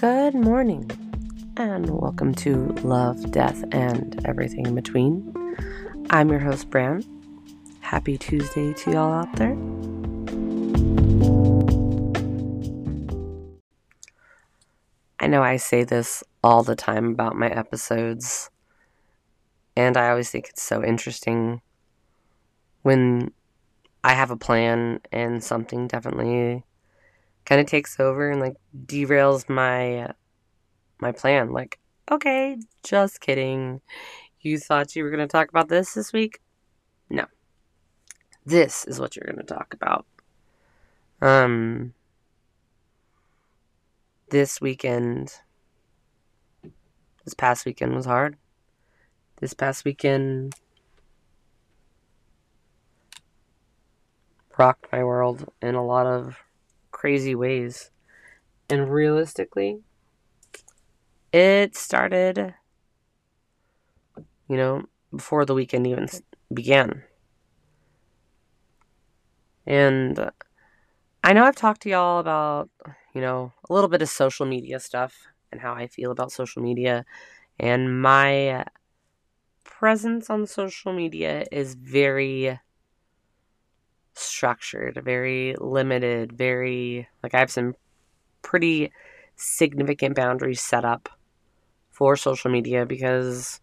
Good morning, and welcome to Love, Death, and Everything in Between. I'm your host, Bran. Happy Tuesday to y'all out there. I know I say this all the time about my episodes, and I always think it's so interesting when I have a plan and something definitely kind of takes over and like derails my my plan. Like, okay, just kidding. You thought you were going to talk about this this week? No. This is what you're going to talk about. Um this weekend this past weekend was hard. This past weekend rocked my world in a lot of crazy ways. And realistically, it started, you know, before the weekend even began. And I know I've talked to y'all about, you know, a little bit of social media stuff and how I feel about social media. And my presence on social media is very structured, very limited, very like I have some pretty significant boundaries set up for social media because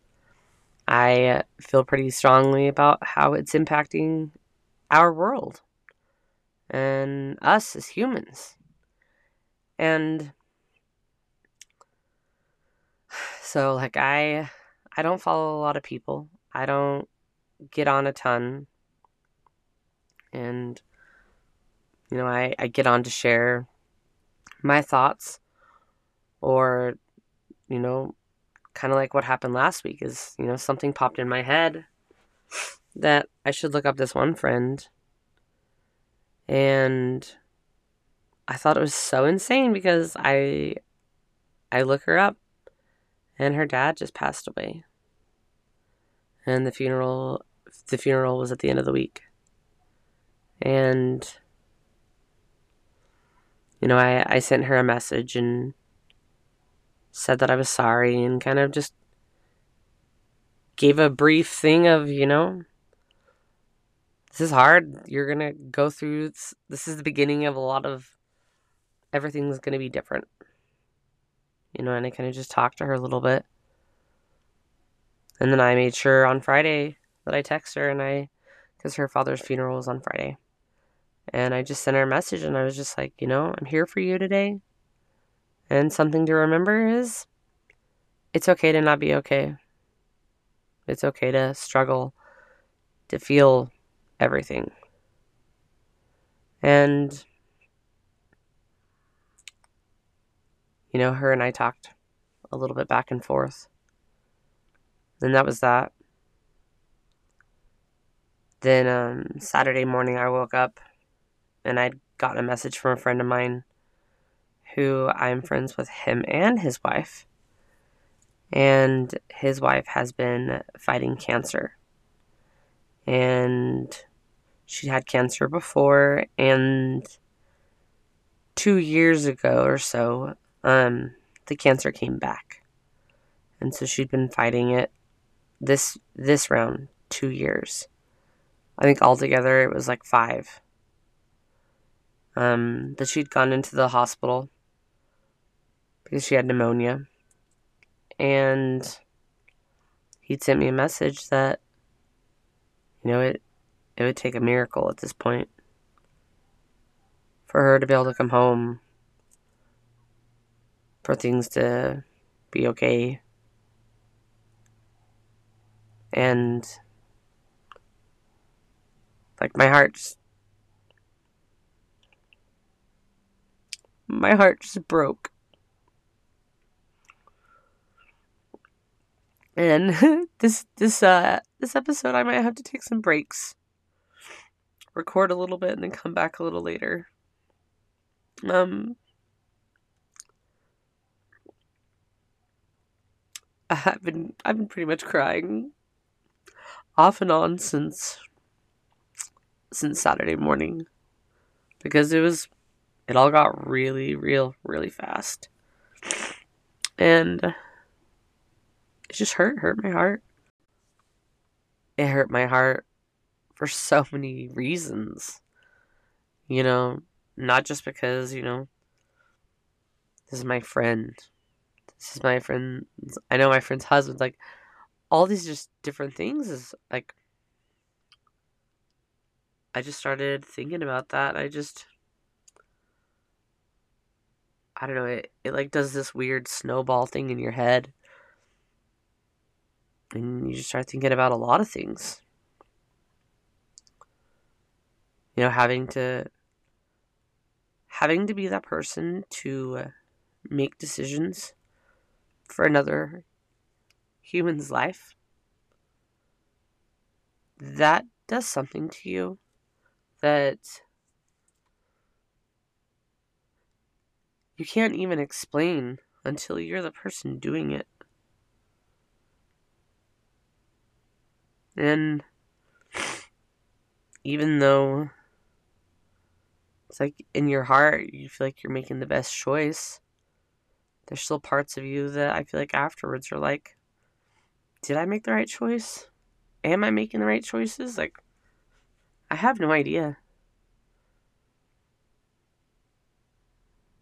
I feel pretty strongly about how it's impacting our world and us as humans. And so like I I don't follow a lot of people. I don't get on a ton and you know I, I get on to share my thoughts or you know kind of like what happened last week is you know something popped in my head that i should look up this one friend. And i thought it was so insane because i i look her up and her dad just passed away. And the funeral the funeral was at the end of the week and you know I, I sent her a message and said that i was sorry and kind of just gave a brief thing of you know this is hard. You're gonna go through this, this is the beginning of a lot of everything's gonna be different. You know and i kind of just talked to her a little bit. And then i made sure on friday that i text her and i because her father's funeral was on friday and I just sent her a message and I was just like, you know, I'm here for you today. And something to remember is it's okay to not be okay. It's okay to struggle, to feel everything. And, you know, her and I talked a little bit back and forth. And that was that. Then um, Saturday morning, I woke up and I'd gotten a message from a friend of mine who I'm friends with him and his wife. And his wife has been fighting cancer. And she had cancer before and 2 years ago or so um the cancer came back. And so she'd been fighting it this this round 2 years. I think altogether it was like 5 um, that she'd gone into the hospital because she had pneumonia. And he'd sent me a message that, you know, it, it would take a miracle at this point for her to be able to come home, for things to be okay. And, like, my heart my heart just broke. And this this uh this episode I might have to take some breaks. Record a little bit and then come back a little later. Um I've been I've been pretty much crying off and on since since Saturday morning because it was it all got really real really fast And it just hurt, hurt my heart. It hurt my heart for so many reasons. You know, not just because, you know, this is my friend. This is my friend. I know my friend's husband. Like, all these just different things is like, I just started thinking about that. I just, I don't know, it, it like does this weird snowball thing in your head. And you just start thinking about a lot of things. You know, having to having to be that person to make decisions for another human's life. That does something to you that you can't even explain until you're the person doing it. And even though it's like in your heart, you feel like you're making the best choice, there's still parts of you that I feel like afterwards are like, did I make the right choice? Am I making the right choices? Like, I have no idea.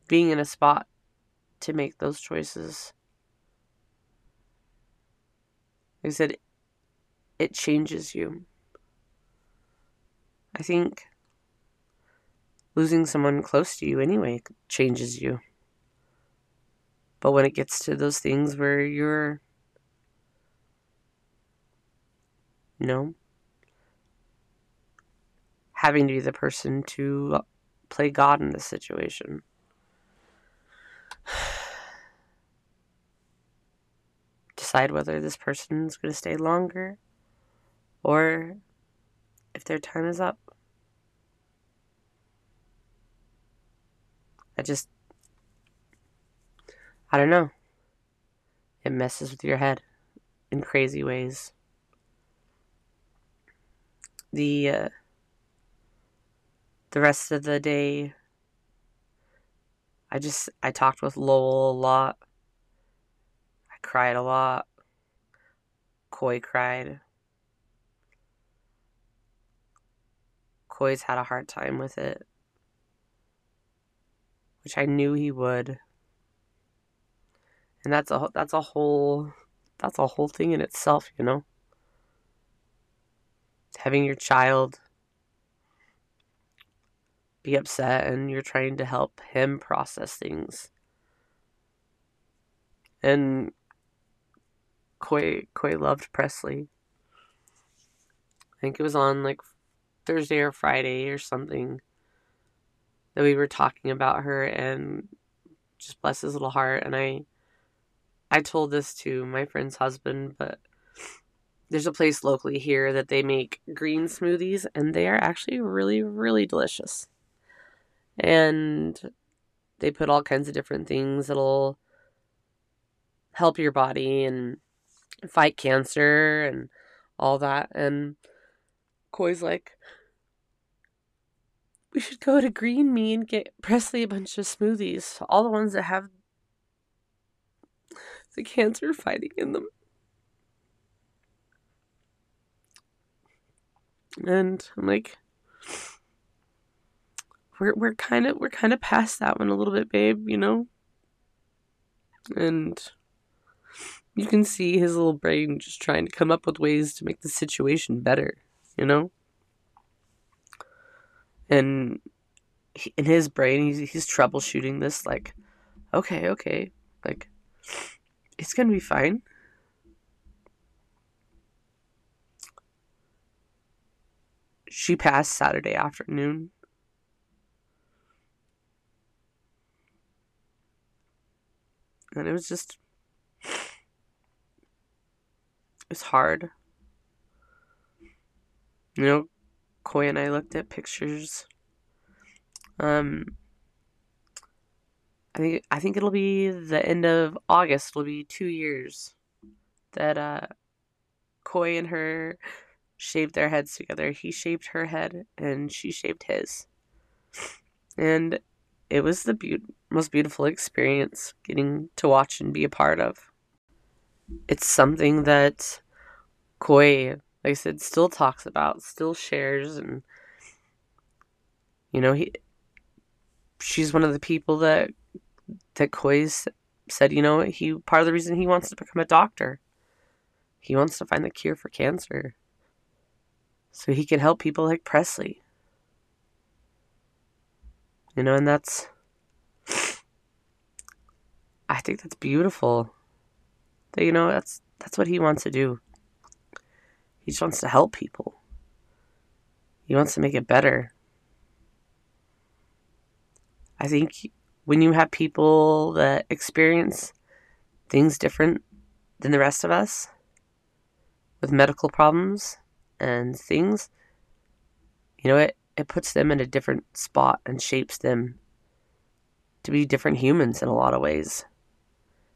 Being in a spot to make those choices. Like I said, it changes you. I think losing someone close to you anyway changes you. But when it gets to those things where you're, you know, having to be the person to play God in this situation. Decide whether this person's going to stay longer or if their time is up. I just, I don't know. It messes with your head in crazy ways. The, uh, the rest of the day, I just, I talked with Lowell a lot. I cried a lot. Coy cried. Coy's had a hard time with it, which I knew he would. And that's a that's a whole that's a whole thing in itself, you know. Having your child be upset and you're trying to help him process things. And Coy Coy loved Presley. I think it was on like Thursday or Friday or something that we were talking about her and just bless his little heart and I I told this to my friend's husband but there's a place locally here that they make green smoothies and they are actually really really delicious. And they put all kinds of different things that'll help your body and fight cancer and all that and Coy's like, we should go to Green Me and get Presley a bunch of smoothies. All the ones that have the cancer fighting in them. And I'm like, we're we're kind of we're kind of past that one a little bit, babe. You know. And you can see his little brain just trying to come up with ways to make the situation better you know? And in his brain, he's, he's troubleshooting this, like, okay, okay, like, it's gonna be fine. She passed Saturday afternoon. And it was just. It's hard. You know, Koi and I looked at pictures. Um, I think I think it'll be the end of August. It'll be two years that uh, Coy and her shaved their heads together. He shaved her head, and she shaved his. And it was the be- most beautiful experience getting to watch and be a part of. It's something that Koi, like I said, still talks about, still shares, and you know he. She's one of the people that that Koi's said, you know, he part of the reason he wants to become a doctor. He wants to find the cure for cancer. So he can help people like Presley. You know, and that's I think that's beautiful. That you know, that's that's what he wants to do. He just wants to help people. He wants to make it better. I think when you have people that experience things different than the rest of us with medical problems and things, you know, it, it puts them in a different spot and shapes them to be different humans in a lot of ways.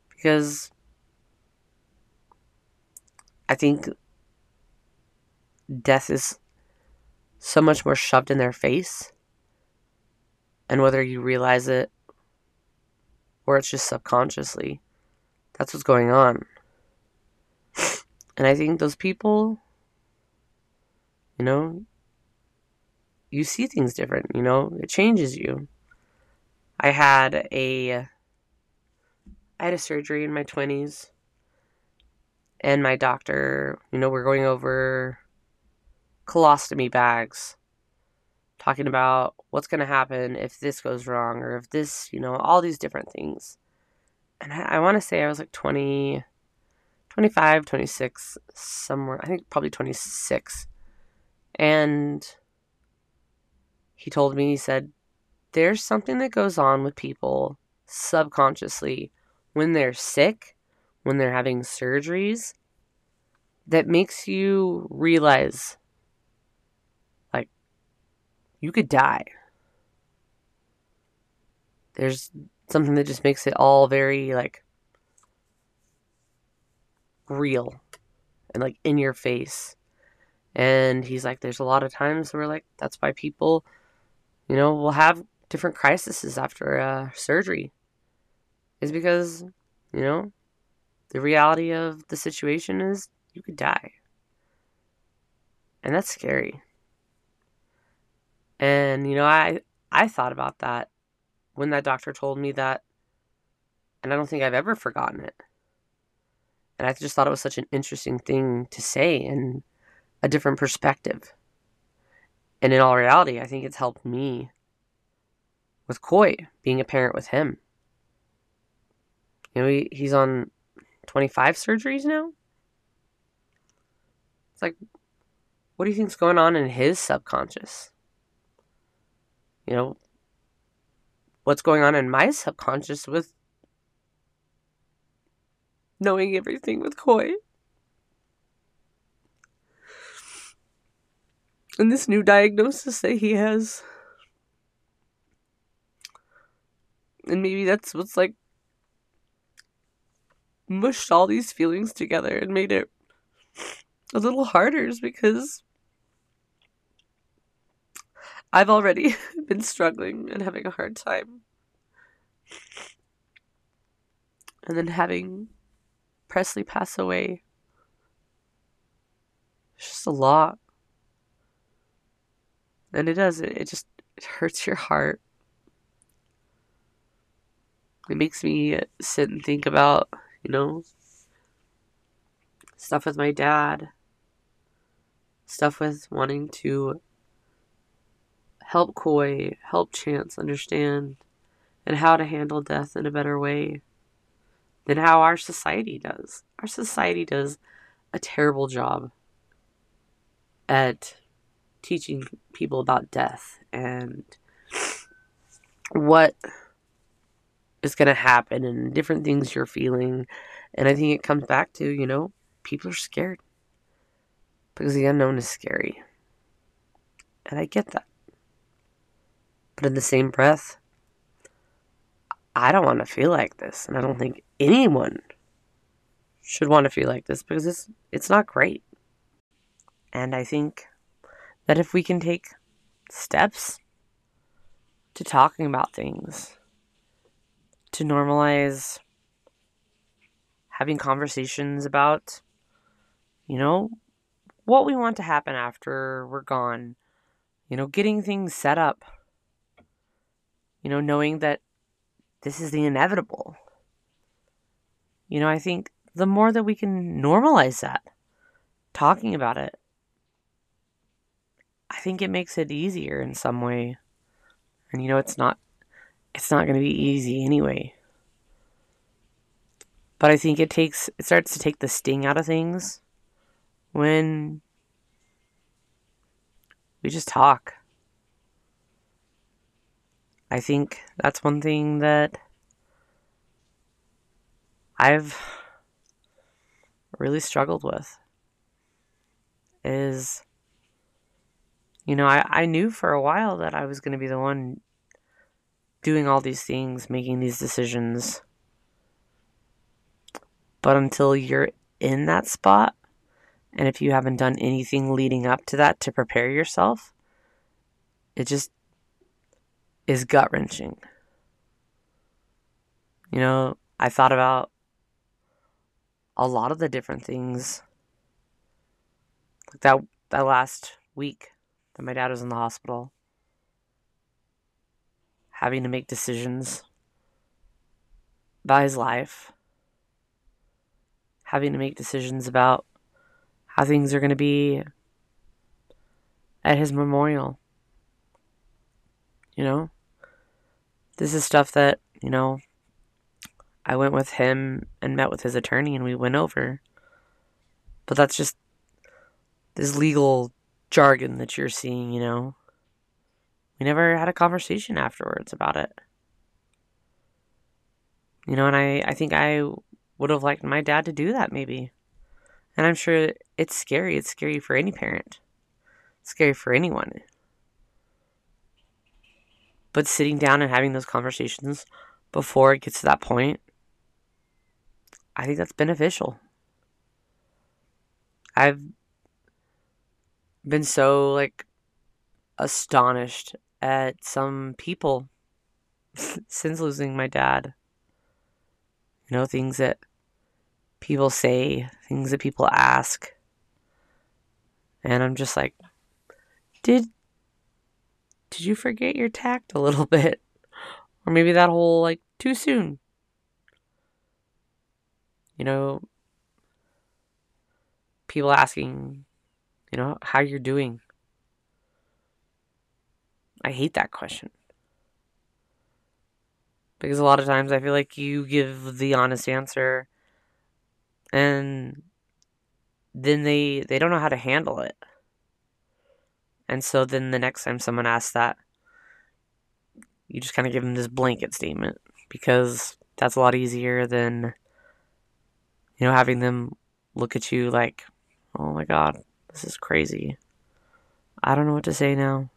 Because I think death is so much more shoved in their face. And whether you realize it or it's just subconsciously. That's what's going on. And I think those people, you know, you see things different, you know, it changes you. I had a I had a surgery in my 20s and my doctor, you know, we're going over colostomy bags talking about what's going to happen if this goes wrong or if this, you know, all these different things. And I, I want to say I was like 20, 25, 26, somewhere, I think probably 26. And he told me, he said, there's something that goes on with people subconsciously when they're sick, when they're having surgeries, that makes you realize like you could die. There's something that just makes it all very like real and like in your face. And he's like, there's a lot of times where like that's why people, you know, will have different crises after uh, surgery, is because you know the reality of the situation is you could die, and that's scary. And you know, I I thought about that when that doctor told me that and I don't think I've ever forgotten it. And I just thought it was such an interesting thing to say and a different perspective. And in all reality, I think it's helped me with Koi, being a parent with him. You know, he, he's on 25 surgeries now. It's like, what do you think's going on in his subconscious? you know, what's going on in my subconscious with knowing everything with Koi. And this new diagnosis that he has. And maybe that's what's like mushed all these feelings together and made it a little harder is because I've already been struggling and having a hard time. And then having Presley pass away. It's just a lot. And it does, it, it just it hurts your heart. It makes me sit and think about, you know, stuff with my dad, stuff with wanting to help Koi, help Chance understand and how to handle death in a better way than how our society does. Our society does a terrible job at teaching people about death and what is going to happen and different things you're feeling. And I think it comes back to, you know, people are scared because the unknown is scary. And I get that. But in the same breath, I don't want to feel like this. And I don't think anyone should want to feel like this because it's, it's not great. And I think that if we can take steps to talking about things, to normalize having conversations about, you know, what we want to happen after we're gone, you know, getting things set up, you know, knowing that this is the inevitable. You know, I think the more that we can normalize that, talking about it, I think it makes it easier in some way. And you know, it's not it's not going to be easy anyway. But I think it takes it starts to take the sting out of things when we just talk. I think that's one thing that I've really struggled with is you know, I, I knew for a while that I was going to be the one doing all these things, making these decisions. But until you're in that spot, and if you haven't done anything leading up to that to prepare yourself, it just is gut wrenching. You know, I thought about a lot of the different things like that that last week my dad was in the hospital, having to make decisions about his life, having to make decisions about how things are going to be at his memorial. You know? This is stuff that, you know, I went with him and met with his attorney and we went over. But that's just this legal jargon that you're seeing, you know. We never had a conversation afterwards about it. You know, and I, I think I would have liked my dad to do that maybe. And I'm sure it's scary. It's scary for any parent. It's scary for anyone. But sitting down and having those conversations before it gets to that point, I think that's beneficial. I've been so like astonished at some people since losing my dad. You know, things that people say, things that people ask. And I'm just like, did did you forget your tact a little bit? Or maybe that whole like too soon. You know, people asking you know, how you're doing. I hate that question. Because a lot of times I feel like you give the honest answer and then they they don't know how to handle it. And so then the next time someone asks that, you just kind of give them this blanket statement because that's a lot easier than you know having them look at you like, "Oh my god, this is crazy. I don't know what to say now.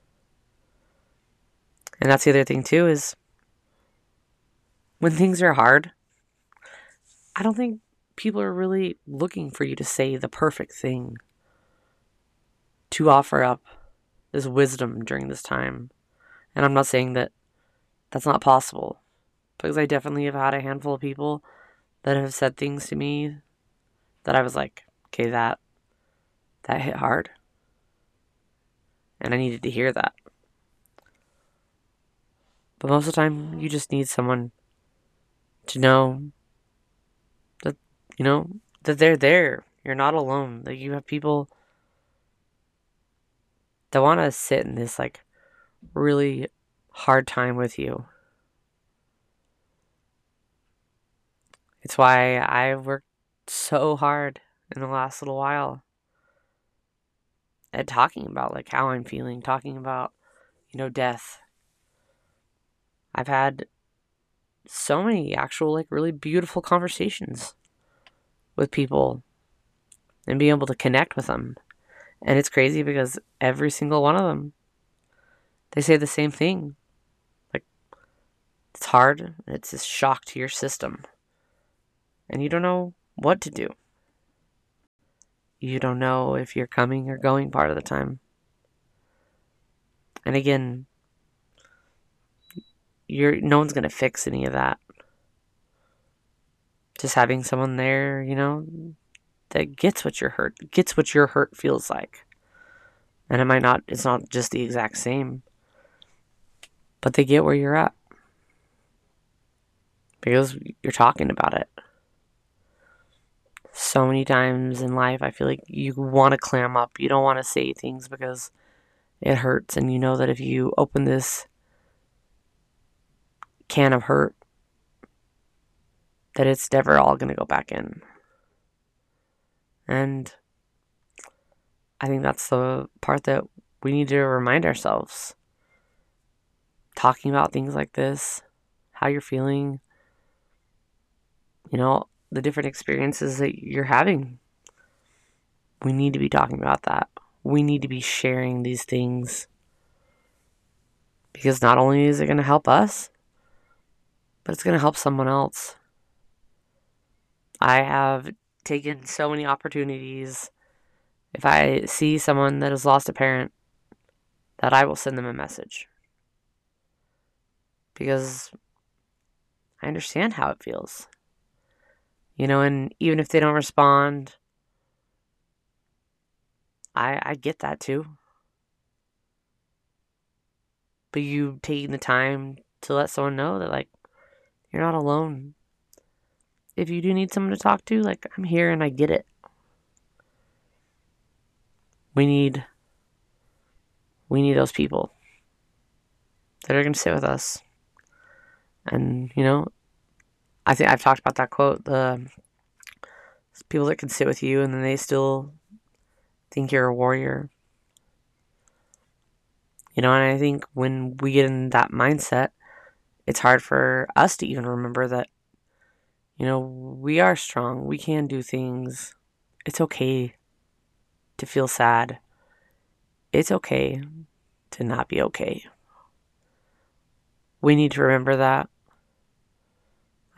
And that's the other thing, too, is when things are hard, I don't think people are really looking for you to say the perfect thing, to offer up this wisdom during this time. And I'm not saying that that's not possible, because I definitely have had a handful of people that have said things to me that I was like, okay, that that hit hard. And I needed to hear that. But most of the time, you just need someone to know that, you know, that they're there. You're not alone. That you have people that want to sit in this, like, really hard time with you. It's why I've worked so hard in the last little while at talking about like how I'm feeling, talking about, you know, death. I've had so many actual like really beautiful conversations with people and being able to connect with them. And it's crazy because every single one of them they say the same thing. Like it's hard, it's a shock to your system. And you don't know what to do you don't know if you're coming or going part of the time. And again, you're no one's going to fix any of that. Just having someone there, you know, that gets what your hurt gets what your hurt feels like. And it might not it's not just the exact same. But they get where you're at. Because you're talking about it. So many times in life I feel like you want to clam up. You don't want to say things because it hurts and you know that if you open this can of hurt that it's never all going to go back in. And I think that's the part that we need to remind ourselves. Talking about things like this, how you're feeling, you know, the different experiences that you're having. We need to be talking about that. We need to be sharing these things because not only is it going to help us, but it's going to help someone else. I have taken so many opportunities. If I see someone that has lost a parent, that I will send them a message. Because I understand how it feels. You know, and even if they don't respond, I I get that too. But you taking the time to let someone know that like you're not alone if you do need someone to talk to, like I'm here and I get it. We need we need those people that are going to sit with us. And, you know, I think I've talked about that quote, the people that can sit with you and then they still think you're a warrior. You know, and I think when we get in that mindset, it's hard for us to even remember that you know, we are strong. We can do things. It's okay to feel sad. It's okay to not be okay. We need to remember that.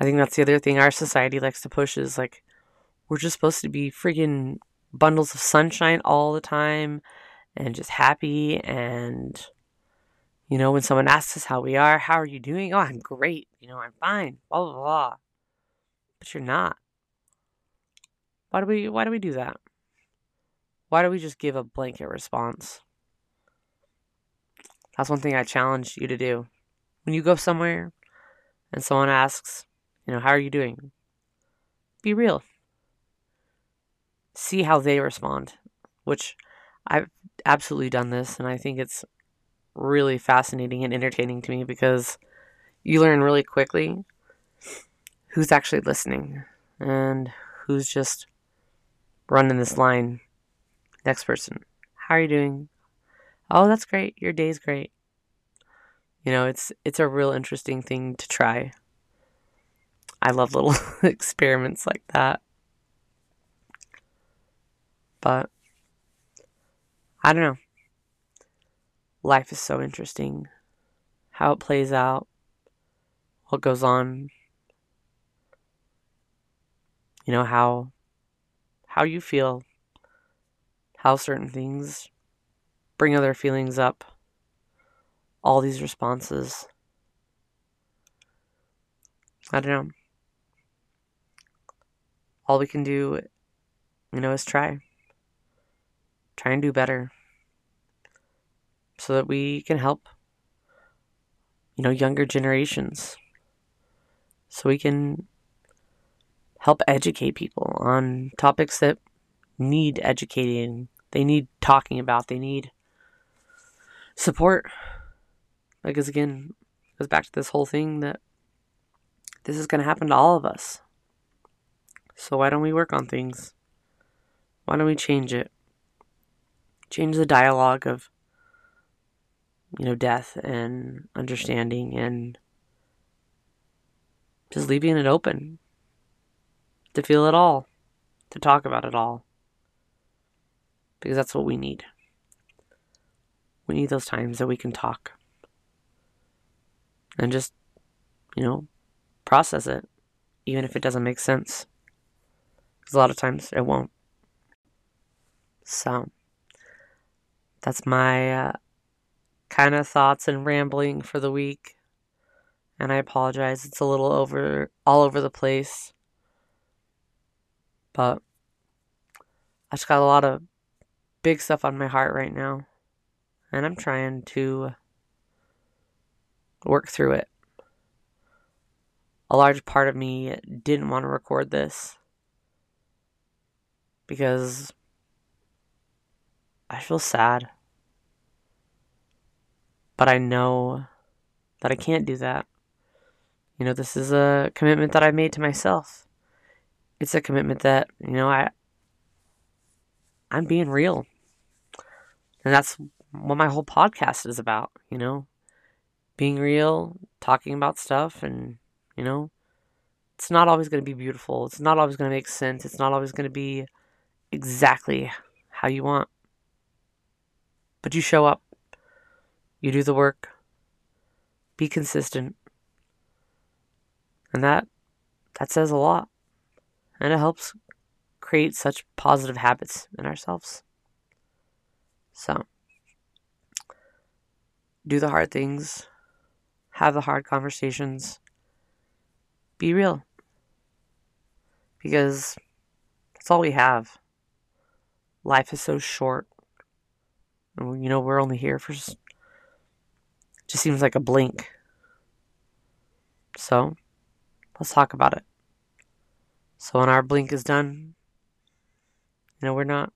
I think that's the other thing our society likes to push is like, we're just supposed to be freaking bundles of sunshine all the time and just happy. And, you know, when someone asks us how we are, how are you doing? Oh, I'm great. You know, I'm fine. Blah, blah, blah but you're not. Why do we why do we do that? Why do we just give a blanket response? That's one thing I challenge you to do. When you go somewhere and someone asks, you know, how are you doing? Be real. See how they respond, which I've absolutely done this and I think it's really fascinating and entertaining to me because you learn really quickly who's actually listening and who's just running this line. Next person. How are you doing? Oh, that's great. Your day's great. You know, it's it's a real interesting thing to try. I love little experiments like that. But I don't know. Life is so interesting. How it plays out, what goes on you know how how you feel how certain things bring other feelings up all these responses i don't know all we can do you know is try. Try and do better. So that we can help you know younger generations. So we can help educate people on topics that need educating, they need talking about, they need support. Because again, goes back to this whole thing that this is going to happen to all of us. So why don't we work on things? Why don't we change it? Change the dialogue of, you know, death and understanding and just leaving it open to feel it all, to talk about it all. Because that's what we need. We need those times that we can talk and just, you know, process it, even if it doesn't make sense. Because a lot of times it won't. So, that's my uh, kind of thoughts and rambling for the week. And I apologize. It's a little over all over the place. But I just got a lot of big stuff on my heart right now. And I'm trying to work through it. A large part of me didn't want to record this because I feel sad. But I know that I can't do that. You know, this is a commitment that I made to myself. It's a commitment that, you know, I I'm being real. And that's what my whole podcast is about, you know, being real, talking about stuff and, you know, it's not always going to be beautiful. It's not always going to make sense. It's not always going to be exactly how you want. But you show up. You do the work. Be consistent. And that that says a lot. And it helps create such positive habits in ourselves. So, do the hard things, have the hard conversations, be real. Because that's all we have. Life is so short. You know, we're only here for just, seems like a blink. So, let's talk about it. So, when our blink is done, you know, we're not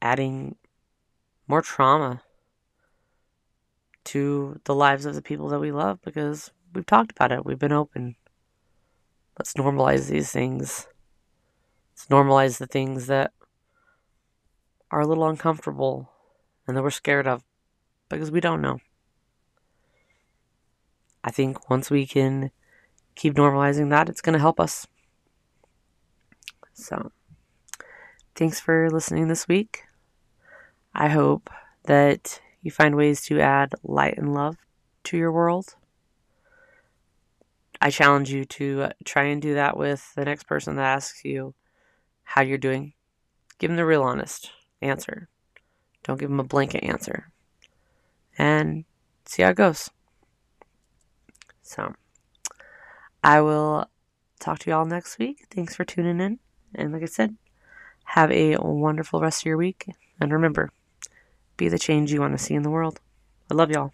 adding more trauma to the lives of the people that we love because we've talked about it. We've been open. Let's normalize these things. Let's normalize the things that are a little uncomfortable and that we're scared of because we don't know. I think once we can keep normalizing that, it's going to help us. So, thanks for listening this week. I hope that you find ways to add light and love to your world. I challenge you to try and do that with the next person that asks you how you're doing. Give them the real honest answer. Don't give them a blanket answer. And see how it goes. So, I will talk to you all next week. Thanks for tuning in. And like I said, have a wonderful rest of your week. And remember, be the change you want to see in the world. I love y'all.